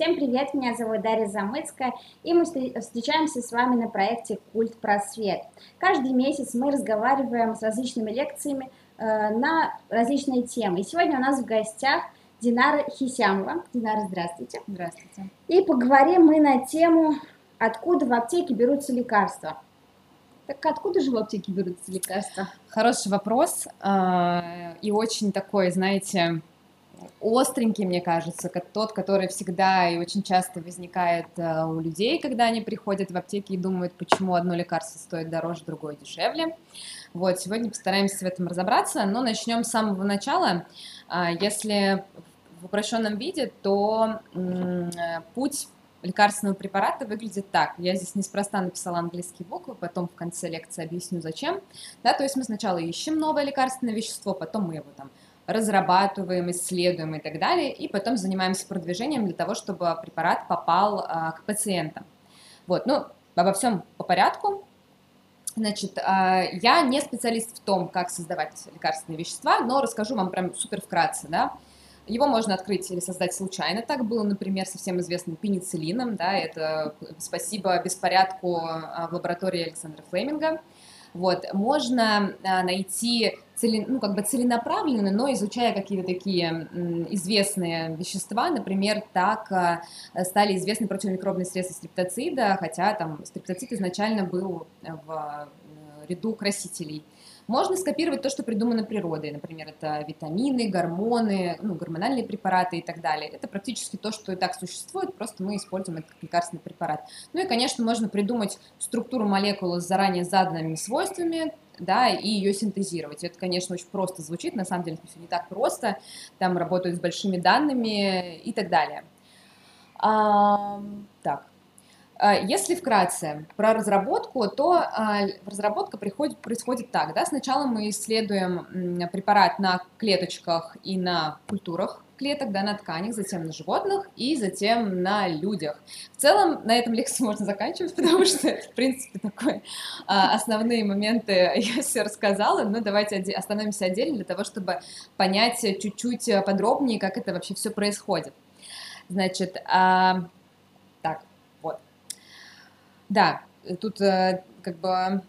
Всем привет, меня зовут Дарья Замыцкая, и мы встречаемся с вами на проекте «Культ просвет». Каждый месяц мы разговариваем с различными лекциями э, на различные темы. И сегодня у нас в гостях Динара Хисямова. Динара, здравствуйте. Здравствуйте. И поговорим мы на тему, откуда в аптеке берутся лекарства. Так откуда же в аптеке берутся лекарства? Хороший вопрос. Э, и очень такой, знаете, остренький, мне кажется, тот, который всегда и очень часто возникает э, у людей, когда они приходят в аптеки и думают, почему одно лекарство стоит дороже, другое дешевле. Вот, сегодня постараемся в этом разобраться, но начнем с самого начала. А, если в упрощенном виде, то э, путь лекарственного препарата выглядит так. Я здесь неспроста написала английские буквы, потом в конце лекции объясню зачем. Да, то есть мы сначала ищем новое лекарственное вещество, потом мы его там разрабатываем, исследуем и так далее, и потом занимаемся продвижением для того, чтобы препарат попал а, к пациентам. Вот, ну, обо всем по порядку. Значит, а, я не специалист в том, как создавать лекарственные вещества, но расскажу вам прям супер вкратце, да. Его можно открыть или создать случайно. Так было, например, со всем известным пенициллином, да, это спасибо беспорядку а, в лаборатории Александра Флеминга. Вот, можно а, найти цели, ну, как бы целенаправленно, но изучая какие-то такие известные вещества, например, так а, стали известны противомикробные средства стриптоцида, хотя там стриптоцид изначально был в э, ряду красителей. Можно скопировать то, что придумано природой, например, это витамины, гормоны, ну, гормональные препараты и так далее. Это практически то, что и так существует, просто мы используем это как лекарственный препарат. Ну и, конечно, можно придумать структуру молекулы с заранее заданными свойствами, да, и ее синтезировать. Это, конечно, очень просто звучит, на самом деле все не так просто, там работают с большими данными и так далее. А, так, если вкратце про разработку, то а, разработка приходит, происходит так. Да? Сначала мы исследуем препарат на клеточках и на культурах клеток, да, на тканях, затем на животных и затем на людях. В целом на этом лекцию можно заканчивать, потому что в принципе, такое а, основные моменты я все рассказала, но давайте остановимся отдельно для того, чтобы понять чуть-чуть подробнее, как это вообще все происходит. Значит, да, тут э, как бы,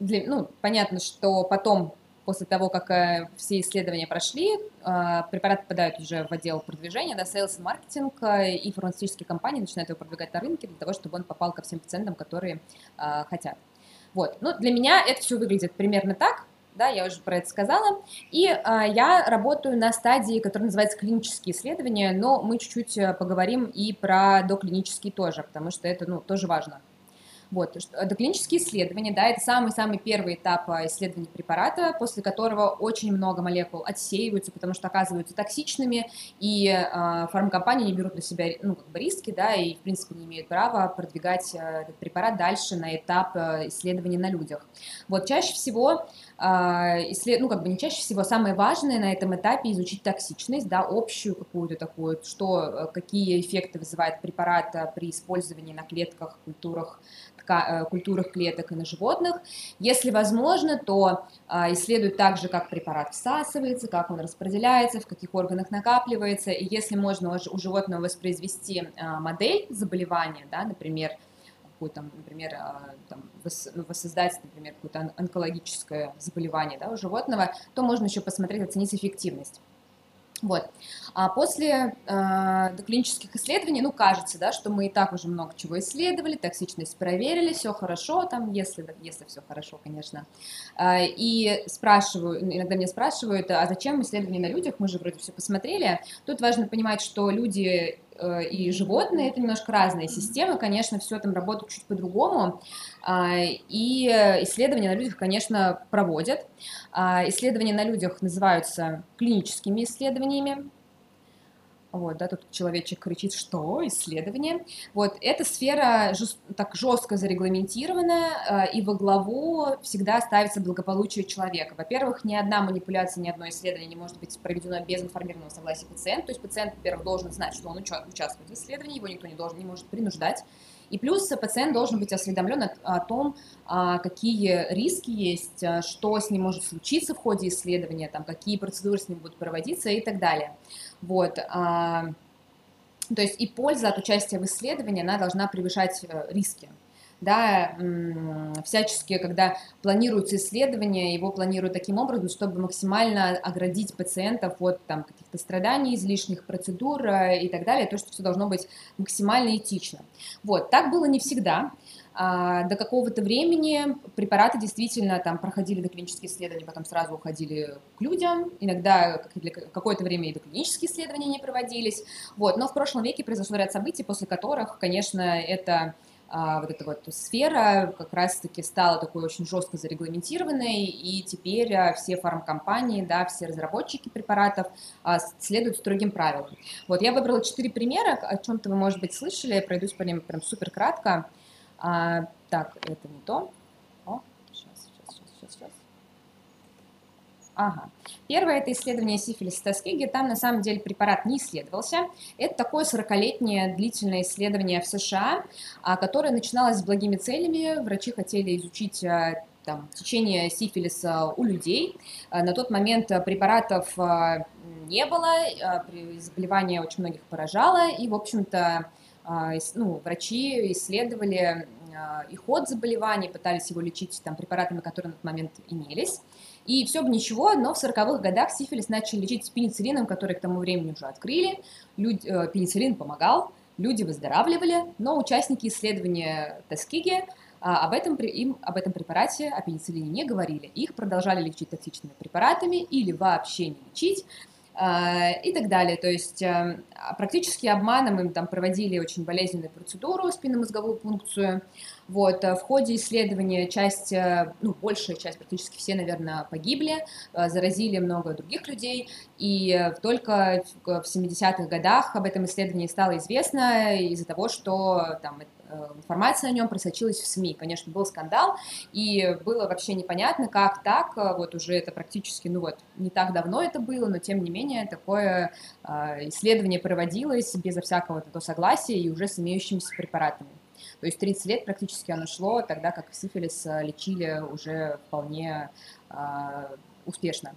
для, ну, понятно, что потом, после того, как э, все исследования прошли, э, препарат попадает уже в отдел продвижения, да, sales и маркетинг, и фармацевтические компании начинают его продвигать на рынке для того, чтобы он попал ко всем пациентам, которые хотят. Вот, ну, для меня это все выглядит примерно так, да, я уже про это сказала. И а, я работаю на стадии, которая называется клинические исследования, но мы чуть-чуть поговорим и про доклинические тоже, потому что это, ну, тоже важно. Вот, доклинические исследования, да, это самый-самый первый этап а, исследования препарата, после которого очень много молекул отсеиваются, потому что оказываются токсичными, и э, фармкомпании не берут на себя ну, как бы риски, да, и, в принципе, не имеют права продвигать э, этот препарат дальше на этап э, исследования на людях. Вот, чаще всего, э, исслед... ну, как бы не чаще всего, самое важное на этом этапе изучить токсичность, да, общую какую-то такую, что, какие эффекты вызывает препарат при использовании на клетках, культурах, Э, культурах клеток и на животных. Если возможно, то а, исследуют также, как препарат всасывается, как он распределяется, в каких органах накапливается, и если можно у животного воспроизвести а, модель заболевания, да, например, какую-то, например, а, там, ну, воссоздать, например, какое-то онкологическое заболевание да, у животного, то можно еще посмотреть, оценить эффективность. Вот. А после э, доклинических исследований, ну, кажется, да, что мы и так уже много чего исследовали, токсичность проверили, все хорошо, там, если, если все хорошо, конечно. Э, и спрашиваю, иногда меня спрашивают, а зачем исследования на людях, мы же вроде все посмотрели. Тут важно понимать, что люди и животные, это немножко разные системы, конечно, все там работает чуть по-другому, а, и исследования на людях, конечно, проводят. А, исследования на людях называются клиническими исследованиями, вот, да, тут человечек кричит, что исследование. Вот, эта сфера жест, так жестко зарегламентированная, э, и во главу всегда ставится благополучие человека. Во-первых, ни одна манипуляция, ни одно исследование не может быть проведено без информированного согласия пациента. То есть пациент, во-первых, должен знать, что он участвует в исследовании, его никто не должен, не может принуждать. И плюс пациент должен быть осведомлен о, о том, а, какие риски есть, а, что с ним может случиться в ходе исследования, там, какие процедуры с ним будут проводиться и так далее. Вот. А, То есть и польза от участия в исследовании, она должна превышать риски да, всячески, когда планируется исследование, его планируют таким образом, чтобы максимально оградить пациентов от там, каких-то страданий, излишних процедур э, и так далее, то, что все должно быть максимально этично. Вот, так было не всегда. А, до какого-то времени препараты действительно там проходили доклинические исследования, потом сразу уходили к людям. Иногда какое-то время и доклинические исследования не проводились. Вот. Но в прошлом веке произошло ряд событий, после которых, конечно, это вот эта вот сфера как раз-таки стала такой очень жестко зарегламентированной, и теперь а, все фармкомпании, да, все разработчики препаратов а, следуют строгим правилам. Вот я выбрала четыре примера, о чем-то вы, может быть, слышали, я пройдусь по ним прям супер кратко. А, так, это не то. О, сейчас, сейчас, сейчас, сейчас. Ага. Первое – это исследование сифилиса Тоскеги. Там, на самом деле, препарат не исследовался. Это такое 40-летнее длительное исследование в США, а, которое начиналось с благими целями. Врачи хотели изучить а, там, течение сифилиса у людей. А, на тот момент препаратов не было, заболевание очень многих поражало, и, в общем-то, ну, врачи исследовали и ход заболеваний, пытались его лечить там, препаратами, которые на тот момент имелись. И все бы ничего, но в 40-х годах сифилис начали лечить пенициллином, который к тому времени уже открыли. Люди, э, пенициллин помогал, люди выздоравливали, но участники исследования Тоскиги а, об этом, им об этом препарате, о пенициллине не говорили. Их продолжали лечить токсичными препаратами или вообще не лечить и так далее. То есть э, практически обманом им там проводили очень болезненную процедуру, спинномозговую пункцию, вот, э, в ходе исследования часть, э, ну, большая часть, практически все, наверное, погибли, э, заразили много других людей, и только в 70-х годах об этом исследовании стало известно из-за того, что там информация о нем просочилась в СМИ. Конечно, был скандал, и было вообще непонятно, как так, вот уже это практически, ну вот, не так давно это было, но тем не менее такое исследование проводилось безо всякого этого согласия и уже с имеющимися препаратами. То есть 30 лет практически оно шло, тогда как сифилис э, лечили уже вполне успешно.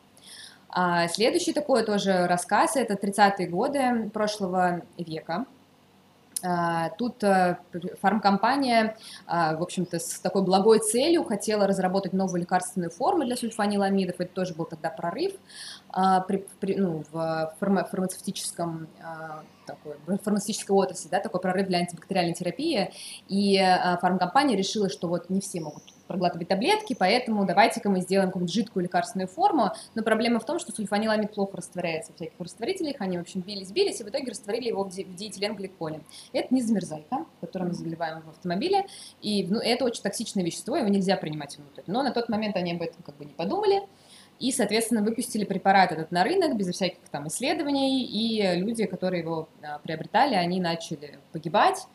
А следующий такой тоже рассказ, это 30-е годы прошлого века. А, тут э, фармкомпания, а, в общем-то, с такой благой целью хотела разработать новую лекарственную форму для сульфаниламидов. Это тоже был тогда прорыв а, при, при, ну, в фармацевтическом такой, фармацевтической отрасли, да, такой прорыв для антибактериальной терапии. И фармкомпания решила, что вот не все могут проглатывать таблетки, поэтому давайте-ка мы сделаем какую-нибудь жидкую лекарственную форму. Но проблема в том, что сульфаниламид плохо растворяется в всяких растворителях, они, в общем, бились-бились, и в итоге растворили его в, ди- в диэтиленгликоле. Это не замерзайка, которую мы заливаем в автомобиле, и ну, это очень токсичное вещество, его нельзя принимать внутрь. Но на тот момент они об этом как бы не подумали, и, соответственно, выпустили препарат этот на рынок без всяких там исследований, и люди, которые его а, приобретали, они начали погибать,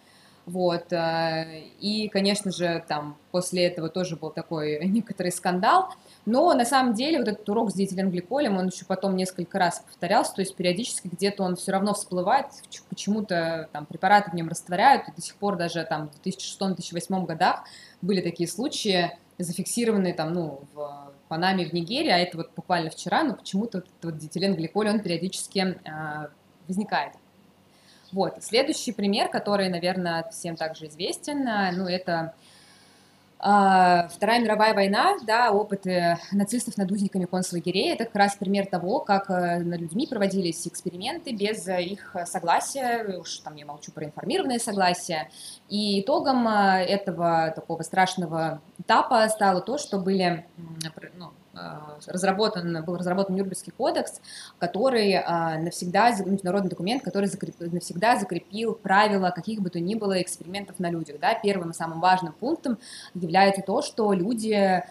вот. Э, и, конечно же, там после этого тоже был такой некоторый скандал. Но на самом деле вот этот урок с диэтиленгликолем, он еще потом несколько раз повторялся, то есть периодически где-то он все равно всплывает, почему-то там препараты в нем растворяют, и до сих пор даже там в 2006-2008 годах были такие случаи, зафиксированные там, ну, в Панаме, в Нигерии, а это вот буквально вчера, но почему-то вот этот вот диэтиленгликоль, он периодически э, возникает. Вот. Следующий пример, который, наверное, всем также известен, э, ну, это а, Вторая мировая война, да, опыты нацистов над узниками концлагерей, это как раз пример того, как э, над людьми проводились эксперименты без их согласия, уж там я молчу про информированное согласие, и итогом э, этого такого страшного этапа стало то, что были разработан, был разработан Нюрнбергский кодекс, который а, навсегда, международный документ, который закреп, навсегда закрепил правила каких бы то ни было экспериментов на людях. Да? Первым и самым важным пунктом является то, что люди а,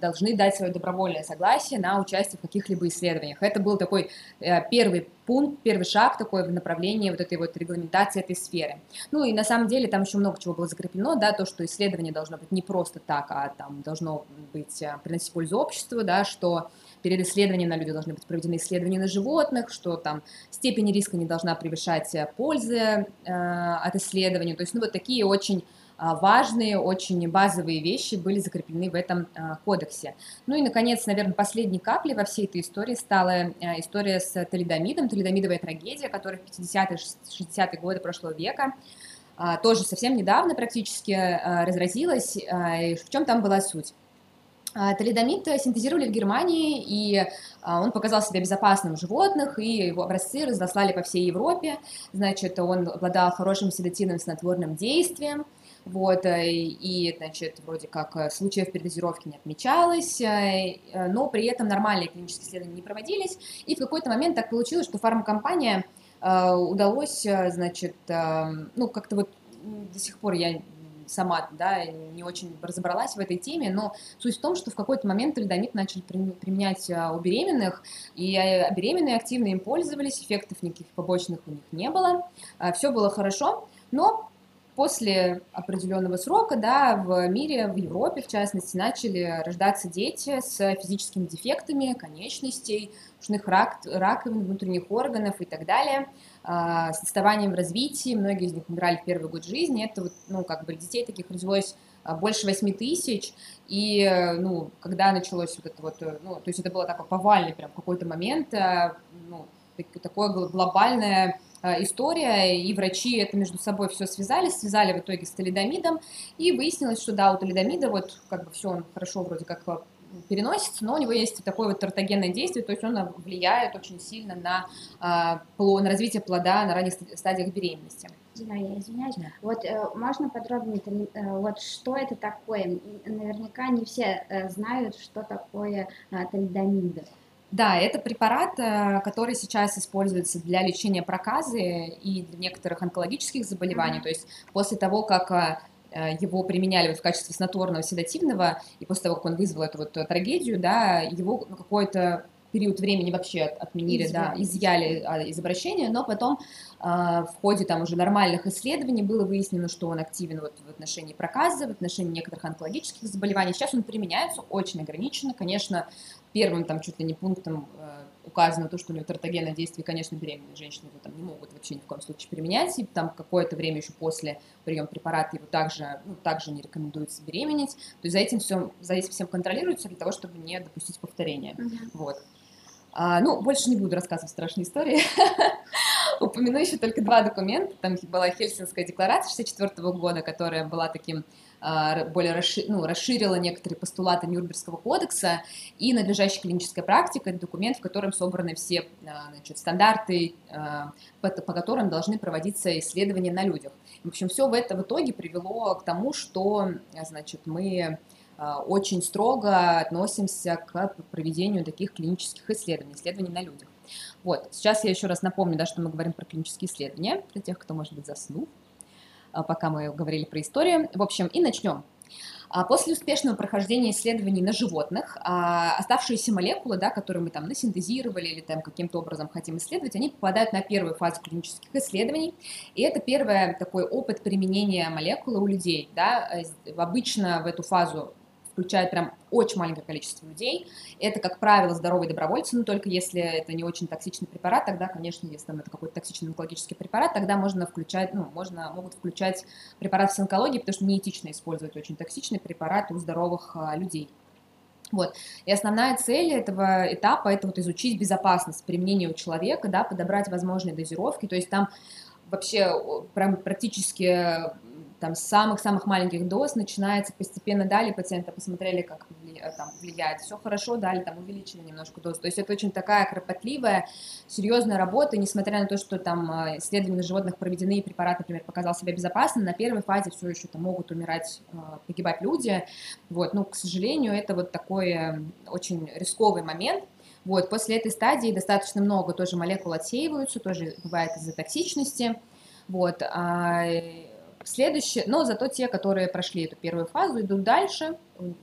должны дать свое добровольное согласие на участие в каких-либо исследованиях. Это был такой э, первый пункт, первый шаг такой в направлении вот этой вот регламентации этой сферы. Ну и на самом деле там еще много чего было закреплено, да, то, что исследование должно быть не просто так, а там должно быть, э, приносить пользу обществу, да, что перед исследованием на людях должны быть проведены исследования на животных, что там степень риска не должна превышать э, пользы э, от исследования. То есть, ну, вот такие очень важные, очень базовые вещи были закреплены в этом кодексе. Ну и, наконец, наверное, последней каплей во всей этой истории стала история с талидомидом, талидомидовая трагедия, которая в 50-е, 60-е годы прошлого века тоже совсем недавно практически разразилась. В чем там была суть? Талидомид синтезировали в Германии, и он показал себя безопасным в животных, и его образцы разослали по всей Европе. Значит, он обладал хорошим седативным снотворным действием, вот, э, и, значит, вроде как э, случаев передозировки не отмечалось, э, но при этом нормальные клинические исследования не проводились, и в какой-то момент так получилось, что фармкомпания удалось, значит, ну, как-то вот до сих пор я сама, да, не очень разобралась в этой теме, но суть в том, что в какой-то момент талидомид начали применять у беременных, и беременные активно им пользовались, эффектов никаких побочных у них не было, все было хорошо, но после определенного срока, да, в мире, в Европе, в частности, начали рождаться дети с физическими дефектами конечностей, ушных рак, раковин, внутренних органов и так далее, а, с отставанием в развитии, многие из них умирали в первый год жизни, это вот, ну, как бы детей таких родилось а, больше 8 тысяч, и, ну, когда началось вот это вот, ну, то есть это было такой повальный прям какой-то момент, а, ну, такое глобальное Э, история, и врачи это между собой все связали, связали в итоге с талидомидом, и выяснилось, что да, у талидомида вот как бы все он хорошо вроде как э, переносится, но у него есть такое вот тортогенное действие, то есть он влияет очень сильно на, а, на развитие плода на ранних стадиях беременности. Дина, я извиняюсь. Да. Вот э, можно подробнее, э, вот что это такое? Наверняка не все э, знают, что такое э, талидомиды. Да, это препарат, э, который сейчас используется для лечения проказы и для некоторых онкологических заболеваний. Mm-hmm. То есть после того, как э, его применяли вот в качестве снотворного седативного, и после того, как он вызвал эту вот трагедию, да, его ну, какое-то период времени вообще отменили, изъяли. да, изъяли а, из обращения, но потом а, в ходе там уже нормальных исследований было выяснено, что он активен вот в отношении проказа, в отношении некоторых онкологических заболеваний. Сейчас он применяется очень ограниченно, конечно, первым там чуть ли не пунктом э, указано то, что у него тертогенное действие, конечно, беременные женщины его там не могут вообще ни в коем случае применять, и там какое-то время еще после приема препарата его также, ну, также не рекомендуется беременеть, то есть за этим все, за этим всем контролируется для того, чтобы не допустить повторения, uh-huh. вот. А, ну, больше не буду рассказывать страшные истории. Упомяну еще только два документа. Там была Хельсинская декларация 64 года, которая была таким более расшир, ну, расширила некоторые постулаты Нюрнбергского кодекса и надлежащая клиническая практика, это документ, в котором собраны все а, значит, стандарты, а, по, по которым должны проводиться исследования на людях. В общем, все в это в итоге привело к тому, что значит, мы очень строго относимся к проведению таких клинических исследований, исследований на людях. Вот, сейчас я еще раз напомню, да, что мы говорим про клинические исследования, для тех, кто, может быть, заснул. А, пока мы говорили про историю. В общем, и начнем. А, после успешного прохождения исследований на животных, а, оставшиеся молекулы, да, которые мы там насинтезировали или там каким-то образом хотим исследовать, они попадают на первую фазу клинических исследований. И это первый такой опыт применения молекулы у людей. Да. Э, обычно в эту фазу включает прям очень маленькое количество людей. Это, как правило, здоровые добровольцы, но только если это не очень токсичный препарат, тогда, конечно, если там это какой-то токсичный онкологический препарат, тогда можно включать, ну, можно, могут включать препарат с онкологией, потому что неэтично использовать очень токсичный препарат у здоровых а, людей. Вот. И основная цель этого этапа – это вот изучить безопасность применения у человека, да, подобрать возможные дозировки, то есть там вообще прям практически там с самых-самых маленьких доз начинается постепенно, дали пациента, посмотрели, как там, влияет, все хорошо, дали, там увеличили немножко дозу. То есть это очень такая кропотливая, серьезная работа, несмотря на то, что там а, исследования на животных проведены, и препарат, например, показал себя безопасным, на первой фазе все еще там могут умирать, а, погибать люди, вот, но, к сожалению, это вот такой э, очень рисковый момент, вот, после этой стадии достаточно много тоже молекул отсеиваются, тоже бывает из-за токсичности, вот, а Следующее, но зато те, которые прошли эту первую фазу, идут дальше,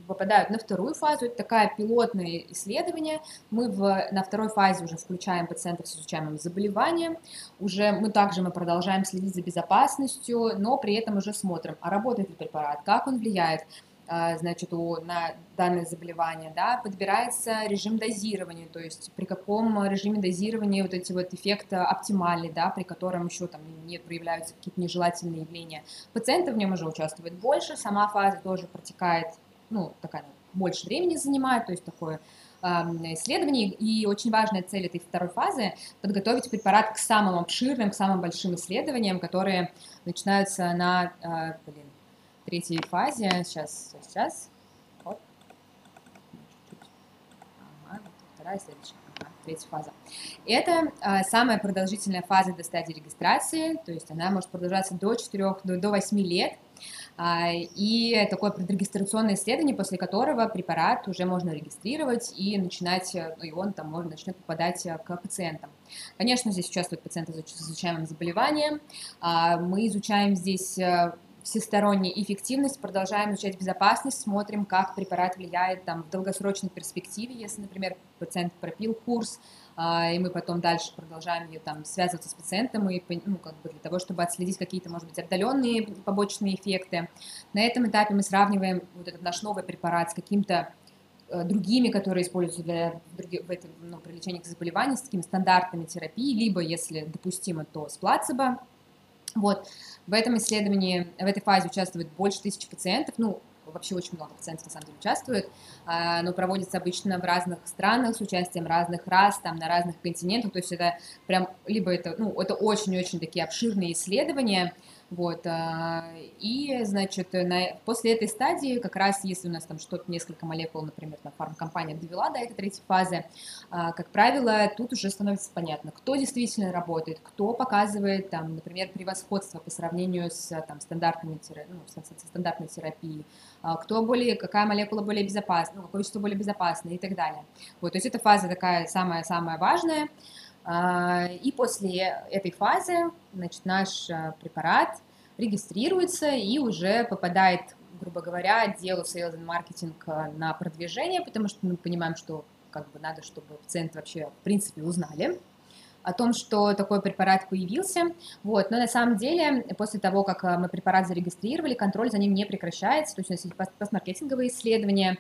попадают на вторую фазу. Это такая пилотное исследование. Мы в, на второй фазе уже включаем пациентов с изучаемым заболеванием. Уже мы также мы продолжаем следить за безопасностью, но при этом уже смотрим, а работает ли препарат, как он влияет, значит, у, на данное заболевание, да, подбирается режим дозирования, то есть при каком режиме дозирования вот эти вот эффекты оптимальны, да, при котором еще там не проявляются какие-то нежелательные явления. Пациенты в нем уже участвуют больше, сама фаза тоже протекает, ну, такая больше времени занимает, то есть такое исследований, и очень важная цель этой второй фазы – подготовить препарат к самым обширным, к самым большим исследованиям, которые начинаются на, а, блин, третьей фазе. Сейчас, сейчас. Вот. Ага, вторая, следующая. Третья фаза. Это а, самая продолжительная фаза до стадии регистрации, то есть она может продолжаться до 4, до, до 8 лет. А, и такое предрегистрационное исследование, после которого препарат уже можно регистрировать и начинать, ну, и он там можно начнет попадать к пациентам. Конечно, здесь участвуют пациенты с изучаемым заболеванием. А, мы изучаем здесь э, всесторонняя эффективность, продолжаем изучать безопасность, смотрим, как препарат влияет там, в долгосрочной перспективе, если, например, пациент пропил курс, а, и мы потом дальше продолжаем ее там связываться с пациентом и ну, как бы для того, чтобы отследить какие-то, может быть, отдаленные побочные эффекты. На этом этапе мы сравниваем вот этот наш новый препарат с каким-то э, другими, которые используются для, в этом, ну, при лечении заболеваний, с такими стандартами терапии, либо, если допустимо, то с плацебо. Вот. В этом исследовании, в этой фазе участвует больше тысячи пациентов, ну, вообще очень много пациентов на самом деле участвуют, а, но проводится обычно в разных странах с участием разных рас, там на разных континентах, то есть это прям, либо это, ну, это очень-очень такие обширные исследования, вот, а, и, значит, на, после этой стадии, как раз если у нас там что-то, несколько молекул, например, там фармкомпания довела до этой третьей фазы, а, как правило, тут уже становится понятно, кто действительно работает, кто показывает, там, например, превосходство по сравнению с там, стандартными, ну, со, стандартной терапией, а, кто более, какая молекула более безопасна, ну, какое вещество более безопасное и так далее. Вот, то есть эта фаза такая самая-самая важная, и после этой фазы значит, наш а, препарат регистрируется и уже попадает, грубо говоря, отделу Sales and Marketing а, на продвижение, потому что мы понимаем, что как бы надо, чтобы пациенты вообще в принципе узнали о том, что такой препарат появился. Вот. Но на самом деле, после того, как мы препарат зарегистрировали, контроль за ним не прекращается. То есть у нас есть постмаркетинговые исследования,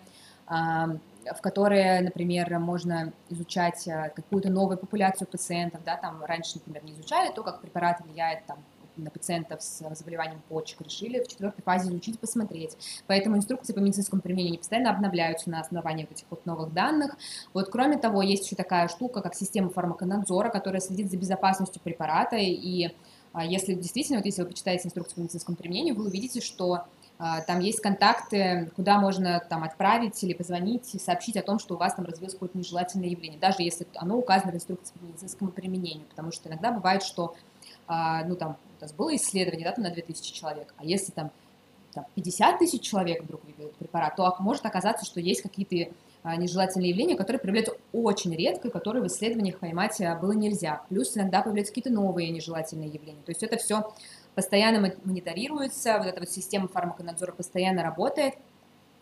в которые, например, можно изучать э, какую-то новую популяцию пациентов, да, там раньше, например, не изучали то, как препарат влияет там, на пациентов с заболеванием почек, решили в четвертой фазе изучить, посмотреть. Поэтому инструкции по медицинскому применению постоянно обновляются на основании вот этих вот новых данных. Вот кроме того, есть еще такая штука, как система фармаконадзора, которая следит за безопасностью препарата, и а, если действительно, вот если вы почитаете инструкцию по медицинскому применению, вы увидите, что там есть контакты, куда можно там отправить или позвонить и сообщить о том, что у вас там развилось какое-то нежелательное явление, даже если оно указано в инструкции по медицинскому применению, потому что иногда бывает, что, а, ну там, у нас было исследование, да, там на 2000 человек, а если там, там 50 тысяч человек вдруг выпьют препарат, то может оказаться, что есть какие-то а, нежелательные явления, которые проявляются очень редко, которые в исследованиях поймать было нельзя. Плюс иногда появляются какие-то новые нежелательные явления. То есть это все постоянно мониторируется, вот эта вот система фармаконадзора постоянно работает,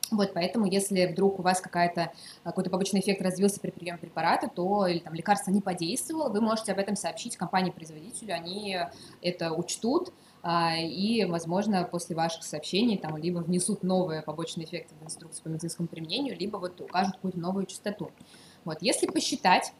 вот, поэтому, если вдруг у вас какая-то, какой-то побочный эффект развился при приеме препарата, то или там лекарство не подействовало, вы можете об этом сообщить компании-производителю, они это учтут, а, и, возможно, после ваших сообщений там либо внесут новые побочные эффекты в инструкцию по медицинскому применению, либо вот укажут какую-то новую частоту. Вот, если посчитать,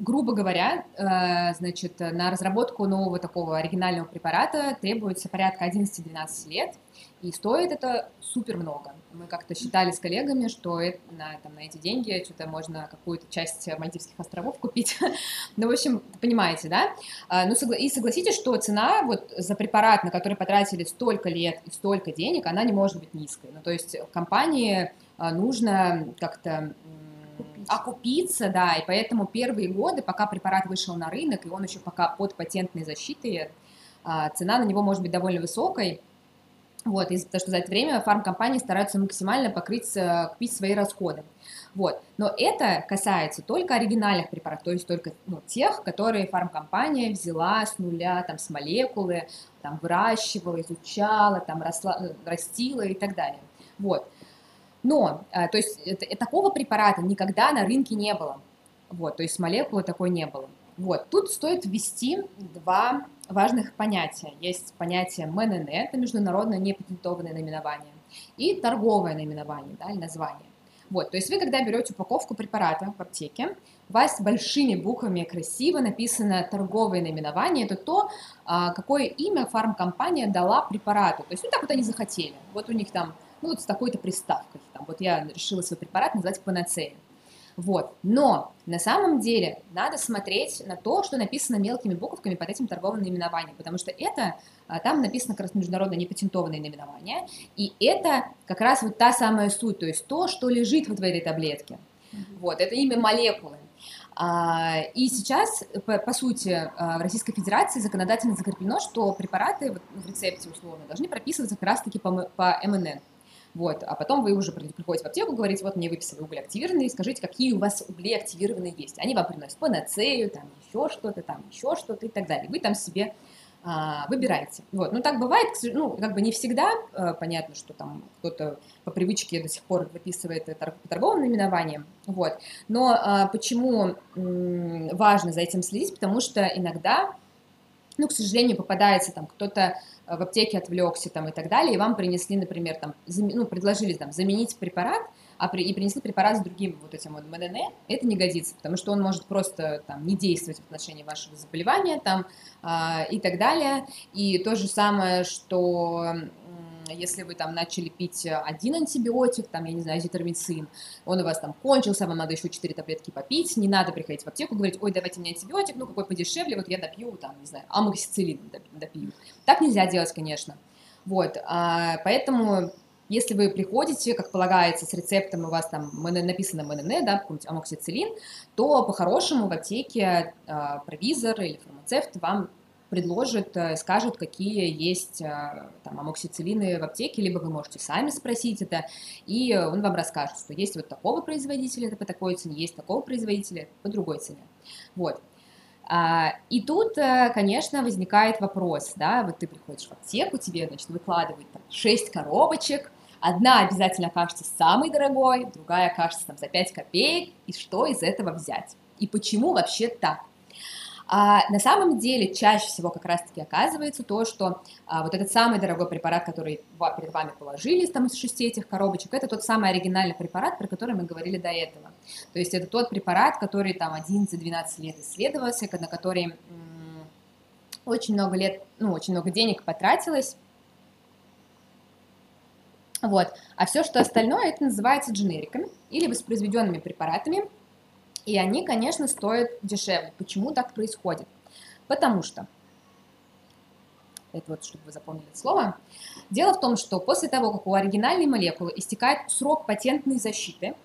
грубо говоря, э, значит, на разработку нового такого оригинального препарата требуется порядка 11-12 лет, и стоит это супер много. Мы как-то считали с коллегами, что это, на, там, на эти деньги что-то можно какую-то часть Мальдивских островов купить. ну, в общем, понимаете, да? А, ну, и согласитесь, что цена вот за препарат, на который потратили столько лет и столько денег, она не может быть низкой. Ну, то есть компании а, нужно как-то окупиться, да, и поэтому первые годы, пока препарат вышел на рынок, и он еще пока под патентной защитой, а, цена на него может быть довольно высокой, вот, из-за того, что за это время фармкомпании стараются максимально покрыть, э, купить свои расходы. Вот. Но это касается только оригинальных препаратов, то есть только ну, тех, которые фармкомпания взяла с нуля, там, с молекулы, там, выращивала, изучала, там, росла, э, растила и так далее. Вот. Но, э, то есть, это, такого препарата никогда на рынке не было. Вот, то есть молекулы такой не было. Вот, тут стоит ввести два важных понятия. Есть понятие МНН, это международное непатентованное наименование. и торговое наименование, да, или название. Вот, то есть вы, когда берете упаковку препарата в аптеке, у вас большими буквами красиво написано торговое наименование, это то, а, какое имя фармкомпания дала препарату. То есть, ну, так вот они захотели. Вот у них там, ну, вот с такой-то приставкой. Там, вот я решила свой препарат назвать панацея. Вот. Но на самом деле надо смотреть на то, что написано мелкими буковками под этим торговым наименованием, потому что это, а, там написано как раз международное непатентованное наименование, и это как раз вот та самая суть, то есть то, что лежит вот в этой таблетке. Вот, это имя молекулы. А, и сейчас, по, по сути, а, в Российской Федерации законодательно закреплено, что препараты в рецепте условно должны прописываться как раз-таки по, по МНН. Вот, а потом вы уже приходите в аптеку, говорите, вот мне выписали угли активированные, скажите, какие у вас угли активированные есть. Они вам приносят панацею, там еще что-то, там еще что-то и так далее. Вы там себе а, выбираете. Вот. Ну, так бывает, ну, как бы не всегда, а, понятно, что там кто-то по привычке до сих пор выписывает это по торговым наименованиям, вот. Но а, почему важно за этим следить? Потому что иногда, ну, к сожалению, попадается там кто-то в аптеке отвлекся там и так далее, и вам принесли, например, там, ну, предложили там заменить препарат, а при, и принесли препарат с другим вот этим вот МНН, это не годится, потому что он может просто там не действовать в отношении вашего заболевания там а, и так далее. И то же самое, что если вы там начали пить один антибиотик, там, я не знаю, азитромицин, он у вас там кончился, вам надо еще 4 таблетки попить, не надо приходить в аптеку, говорить, ой, давайте мне антибиотик, ну, какой подешевле, вот я допью, там, не знаю, амоксициллин допью. Так нельзя делать, конечно. Вот, а, поэтому если вы приходите, как полагается, с рецептом, у вас там написано МНН, да, какой-нибудь амоксициллин, то по-хорошему в аптеке э, провизор или фармацевт вам предложит, э, скажет, какие есть э, там, амоксициллины в аптеке, либо вы можете сами спросить это, и он вам расскажет, что есть вот такого производителя, это по такой цене, есть такого производителя по другой цене. Вот. А, и тут, э, конечно, возникает вопрос, да, вот ты приходишь в аптеку, тебе, значит, выкладывают там 6 коробочек, одна обязательно окажется самой дорогой, другая окажется там за 5 копеек, и что из этого взять? И почему вообще так? А на самом деле чаще всего как раз-таки оказывается то, что а, вот этот самый дорогой препарат, который перед вами положили там из шести этих коробочек, это тот самый оригинальный препарат, про который мы говорили до этого. То есть это тот препарат, который там 11-12 лет исследовался, на который м- очень много лет, ну, очень много денег потратилось, вот. А все, что остальное, это называется дженериками или воспроизведенными препаратами, и они, конечно, стоят дешевле. Почему так происходит? Потому что, это вот, чтобы вы запомнили слово, дело в том, что после того, как у оригинальной молекулы истекает срок патентной защиты,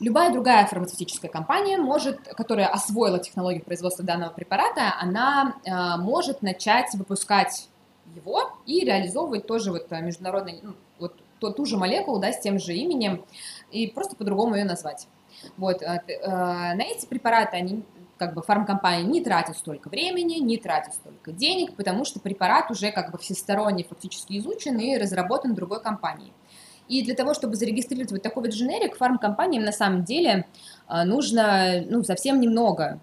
любая другая фармацевтическая компания может, которая освоила технологию производства данного препарата, она э, может начать выпускать его и реализовывать тоже вот международный, ну, вот ту, ту же молекулу, да, с тем же именем, и просто по-другому ее назвать. Вот, э, э, на эти препараты они как бы фармкомпания не тратит столько времени, не тратит столько денег, потому что препарат уже как бы всесторонне фактически изучен и разработан другой компанией. И для того, чтобы зарегистрировать вот такой вот дженерик, фармкомпаниям на самом деле э, нужно ну, совсем немного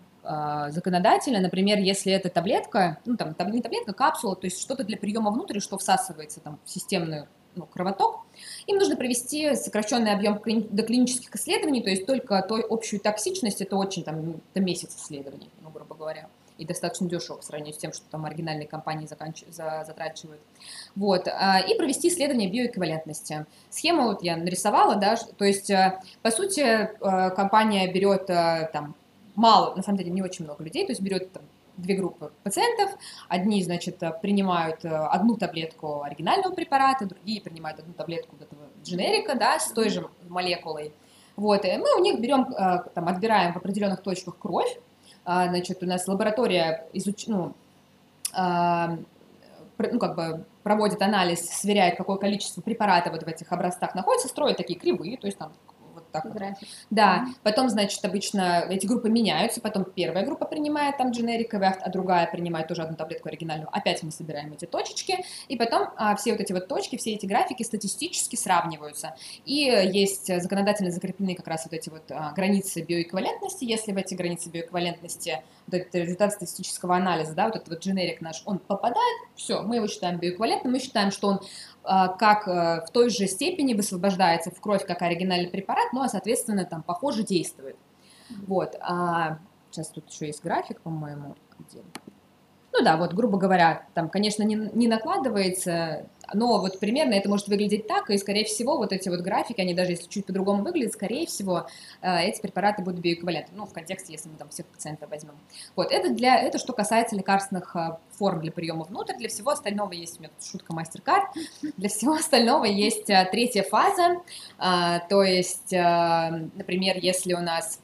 законодательно, например, если это таблетка, ну там не таблетка, капсула, то есть что-то для приема внутрь, что всасывается там в системную ну, кровоток, им нужно провести сокращенный объем доклинических исследований, то есть только той общую токсичность, это очень там, это месяц исследований, ну, грубо говоря, и достаточно дешево по сравнению с тем, что там оригинальные компании заканч... за... затрачивают. Вот, а, и провести исследование биоэквивалентности. Схему вот я нарисовала, да, то есть, э, по сути, э, компания берет э, там мало, на самом деле не очень много людей, то есть берет там, две группы пациентов. Одни, значит, принимают одну таблетку оригинального препарата, другие принимают одну таблетку дженерика, да, с той же молекулой. Вот, и мы у них берем, э, там, отбираем в определенных точках кровь, а, значит, у нас лаборатория изуч... ну, а, ну, как бы проводит анализ, сверяет, какое количество препарата вот в этих образцах находится, строит такие кривые, то есть там так вот. Да, потом, значит, обычно эти группы меняются, потом первая группа принимает там дженериковый, а другая принимает тоже одну таблетку оригинальную, опять мы собираем эти точечки, и потом а, все вот эти вот точки, все эти графики статистически сравниваются. И есть законодательно закреплены как раз вот эти вот а, границы биоэквивалентности, если в эти границы биоэквивалентности вот этот результат статистического анализа, да, вот этот вот дженерик наш, он попадает, все, мы его считаем биоэквивалентным, мы считаем, что он как а, в той же степени высвобождается в кровь, как оригинальный препарат, ну, а, соответственно, там, похоже действует. Вот, а, сейчас тут еще есть график, по-моему, где ну да, вот, грубо говоря, там, конечно, не, не накладывается, но вот примерно это может выглядеть так, и, скорее всего, вот эти вот графики, они даже если чуть по-другому выглядят, скорее всего, э, эти препараты будут биоэквивалентны, ну, в контексте, если мы там всех пациентов возьмем. Вот, это для, это что касается лекарственных э, форм для приема внутрь, для всего остального есть, у меня тут шутка мастер-карт, для всего остального есть э, третья фаза, то есть, например, если у нас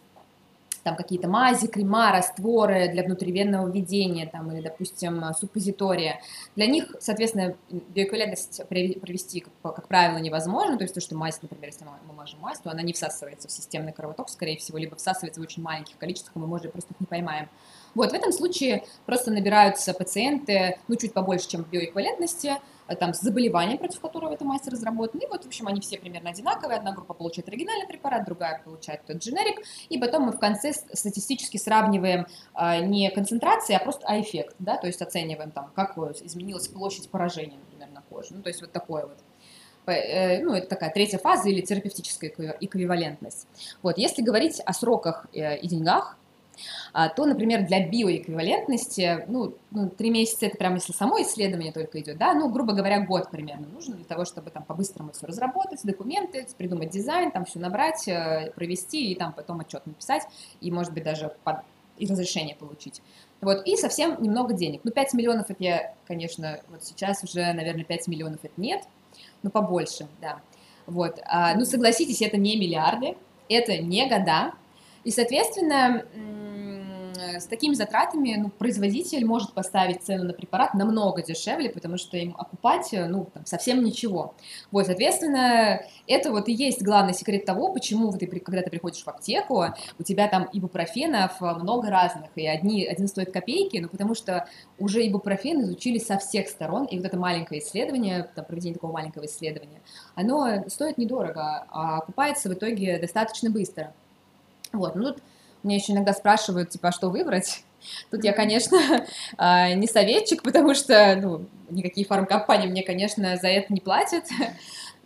там какие-то мази, крема, растворы для внутривенного введения, там, или, допустим, суппозитория. Для них, соответственно, биоэквивалентность провести, как, как правило, невозможно, то есть то, что мазь, например, если мы мажем мазь, то она не всасывается в системный кровоток, скорее всего, либо всасывается в очень маленьких количествах, мы, может, просто их не поймаем. Вот, в этом случае просто набираются пациенты, ну, чуть побольше, чем в биоэквивалентности, там, с заболеванием, против которого эта мастер разработан. И вот, в общем, они все примерно одинаковые. Одна группа получает оригинальный препарат, другая получает тот дженерик. И потом мы в конце статистически сравниваем а, не концентрации, а просто а эффект, да, то есть оцениваем там, как изменилась площадь поражения, например, на коже. Ну, то есть вот такое вот э, ну, это такая третья фаза или терапевтическая эквивалентность. Вот, если говорить о сроках и деньгах, то, например, для биоэквивалентности, ну, ну, три месяца это прямо если само исследование только идет, да, ну, грубо говоря, год примерно нужно для того, чтобы там по-быстрому все разработать, документы, придумать дизайн, там все набрать, э, провести и там потом отчет написать и, может быть, даже под, и разрешение получить. Вот, и совсем немного денег. Ну, 5 миллионов это я, конечно, вот сейчас уже, наверное, 5 миллионов это нет, но побольше, да. Вот, а, ну, согласитесь, это не миллиарды, это не года, и, соответственно, с такими затратами ну, производитель может поставить цену на препарат намного дешевле, потому что им окупать ну, там, совсем ничего. Вот, соответственно, это вот и есть главный секрет того, почему ты, когда ты приходишь в аптеку, у тебя там ибупрофенов много разных, и одни, один стоит копейки, но потому что уже ибупрофен изучили со всех сторон, и вот это маленькое исследование, там, проведение такого маленького исследования, оно стоит недорого, а окупается в итоге достаточно быстро. Вот, ну тут меня еще иногда спрашивают, типа, а что выбрать? Тут я, конечно, а, не советчик, потому что, ну, никакие фармкомпании мне, конечно, за это не платят.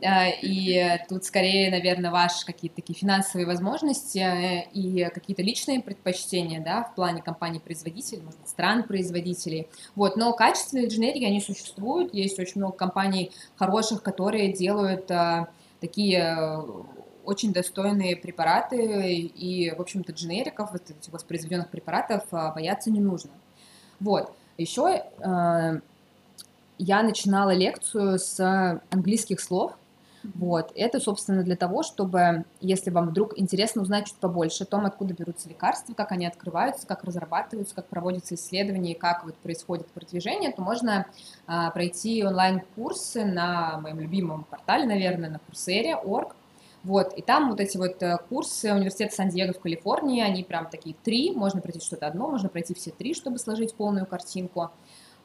А, и тут скорее, наверное, ваши какие-то такие финансовые возможности э, и какие-то личные предпочтения, да, в плане компаний-производителей, может быть, стран-производителей. Вот, но качественные дженерики, они существуют, есть очень много компаний хороших, которые делают а, такие очень достойные препараты, и, в общем-то, дженериков, вот этих воспроизведенных препаратов а, бояться не нужно. Вот. Еще э, я начинала лекцию с английских слов, вот. Это, собственно, для того, чтобы, если вам вдруг интересно узнать чуть побольше о том, откуда берутся лекарства, как они открываются, как разрабатываются, как проводятся исследования и как вот происходит продвижение, то можно а, пройти онлайн-курсы на моем любимом портале, наверное, на Coursera.org. Вот, и там вот эти вот э, курсы университета Сан-Диего в Калифорнии, они прям такие три, можно пройти что-то одно, можно пройти все три, чтобы сложить полную картинку.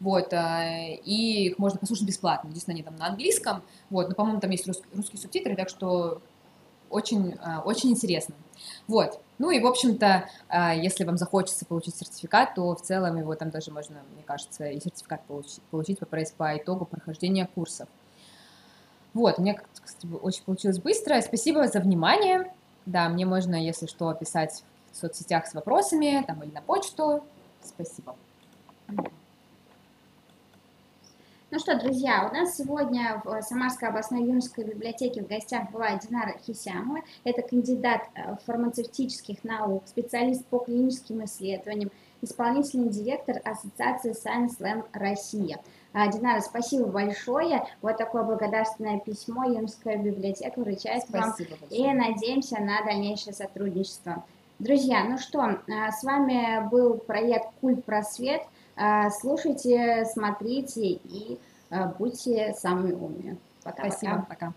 Вот, э, и их можно послушать бесплатно, единственное, они там на английском, вот, но, по-моему, там есть рус- русские субтитры, так что очень, э, очень интересно. Вот, ну и, в общем-то, если вам захочется получить сертификат, то в целом его там даже можно, мне кажется, и сертификат получить, получить по, по итогу прохождения курсов. Вот, мне, кстати, очень получилось быстро. Спасибо за внимание. Да, мне можно, если что, писать в соцсетях с вопросами, там, или на почту. Спасибо. Ну что, друзья, у нас сегодня в Самарской областной юношеской библиотеке в гостях была Динара Хисямова. Это кандидат э, фармацевтических наук, специалист по клиническим исследованиям, исполнительный директор Ассоциации Science Slam Россия. А, Динара, спасибо большое. Вот такое благодарственное письмо Юмская библиотека вручает вам. И надеемся на дальнейшее сотрудничество. Друзья, ну что, а, с вами был проект Культ Просвет. А, слушайте, смотрите и будьте самыми умными. Пока-пока. Спасибо, пока.